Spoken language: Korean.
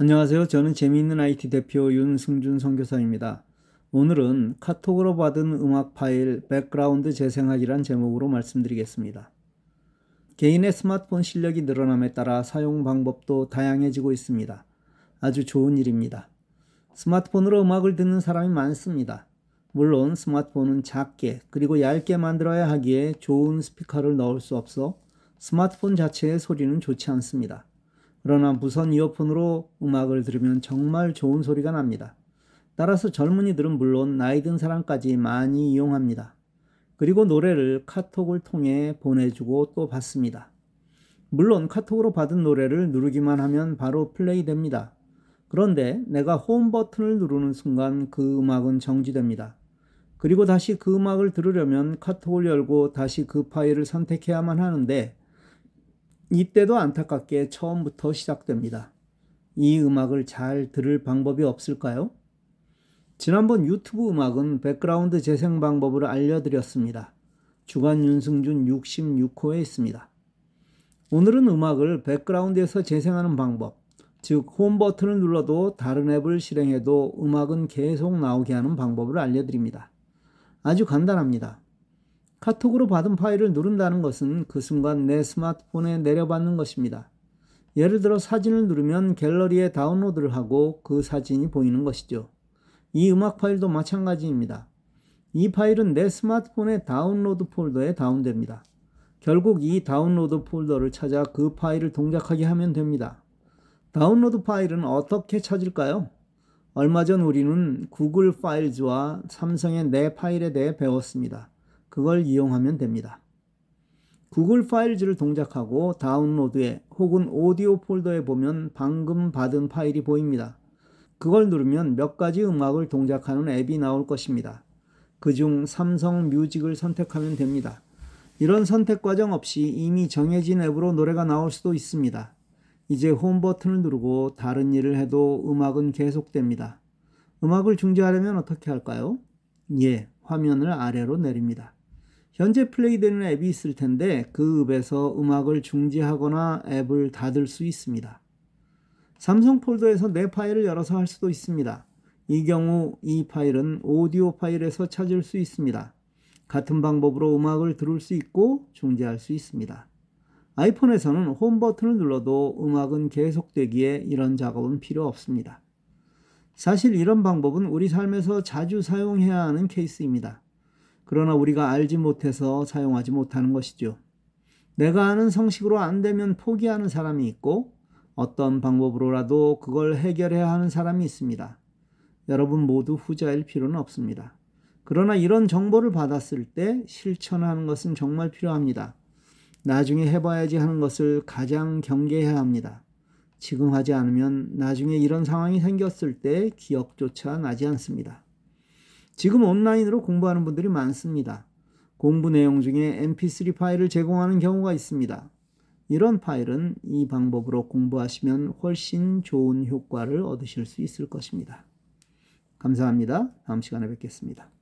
안녕하세요. 저는 재미있는 IT 대표 윤승준 선교사입니다. 오늘은 카톡으로 받은 음악 파일 백그라운드 재생하기란 제목으로 말씀드리겠습니다. 개인의 스마트폰 실력이 늘어남에 따라 사용 방법도 다양해지고 있습니다. 아주 좋은 일입니다. 스마트폰으로 음악을 듣는 사람이 많습니다. 물론 스마트폰은 작게 그리고 얇게 만들어야 하기에 좋은 스피커를 넣을 수 없어 스마트폰 자체의 소리는 좋지 않습니다. 그러나 무선 이어폰으로 음악을 들으면 정말 좋은 소리가 납니다. 따라서 젊은이들은 물론 나이 든 사람까지 많이 이용합니다. 그리고 노래를 카톡을 통해 보내주고 또 받습니다. 물론 카톡으로 받은 노래를 누르기만 하면 바로 플레이 됩니다. 그런데 내가 홈 버튼을 누르는 순간 그 음악은 정지됩니다. 그리고 다시 그 음악을 들으려면 카톡을 열고 다시 그 파일을 선택해야만 하는데 이때도 안타깝게 처음부터 시작됩니다. 이 음악을 잘 들을 방법이 없을까요? 지난번 유튜브 음악은 백그라운드 재생 방법을 알려드렸습니다. 주간 윤승준 66호에 있습니다. 오늘은 음악을 백그라운드에서 재생하는 방법, 즉 홈 버튼을 눌러도 다른 앱을 실행해도 음악은 계속 나오게 하는 방법을 알려드립니다. 아주 간단합니다. 카톡으로 받은 파일을 누른다는 것은 그 순간 내 스마트폰에 내려받는 것입니다. 예를 들어 사진을 누르면 갤러리에 다운로드를 하고 그 사진이 보이는 것이죠. 이 음악 파일도 마찬가지입니다. 이 파일은 내 스마트폰의 다운로드 폴더에 다운됩니다. 결국 이 다운로드 폴더를 찾아 그 파일을 동작하게 하면 됩니다. 다운로드 파일은 어떻게 찾을까요? 얼마 전 우리는 구글 파일즈와 삼성의 내 파일에 대해 배웠습니다. 그걸 이용하면 됩니다. 구글 파일즈를 동작하고 다운로드에 혹은 오디오 폴더에 보면 방금 받은 파일이 보입니다. 그걸 누르면 몇 가지 음악을 동작하는 앱이 나올 것입니다. 그중 삼성 뮤직을 선택하면 됩니다. 이런 선택 과정 없이 이미 정해진 앱으로 노래가 나올 수도 있습니다. 이제 홈 버튼을 누르고 다른 일을 해도 음악은 계속됩니다. 음악을 중지하려면 어떻게 할까요? 예, 화면을 아래로 내립니다. 현재 플레이되는 앱이 있을 텐데 그 앱에서 음악을 중지하거나 앱을 닫을 수 있습니다. 삼성 폴더에서 내 파일을 열어서 할 수도 있습니다. 이 경우 이 파일은 오디오 파일에서 찾을 수 있습니다. 같은 방법으로 음악을 들을 수 있고 중지할 수 있습니다. 아이폰에서는 홈 버튼을 눌러도 음악은 계속되기에 이런 작업은 필요 없습니다. 사실 이런 방법은 우리 삶에서 자주 사용해야 하는 케이스입니다. 그러나 우리가 알지 못해서 사용하지 못하는 것이죠. 내가 아는 성식으로 안 되면 포기하는 사람이 있고 어떤 방법으로라도 그걸 해결해야 하는 사람이 있습니다. 여러분 모두 후자일 필요는 없습니다. 그러나 이런 정보를 받았을 때 실천하는 것은 정말 필요합니다. 나중에 해봐야지 하는 것을 가장 경계해야 합니다. 지금 하지 않으면 나중에 이런 상황이 생겼을 때 기억조차 나지 않습니다. 지금 온라인으로 공부하는 분들이 많습니다. 공부 내용 중에 mp3 파일을 제공하는 경우가 있습니다. 이런 파일은 이 방법으로 공부하시면 훨씬 좋은 효과를 얻으실 수 있을 것입니다. 감사합니다. 다음 시간에 뵙겠습니다.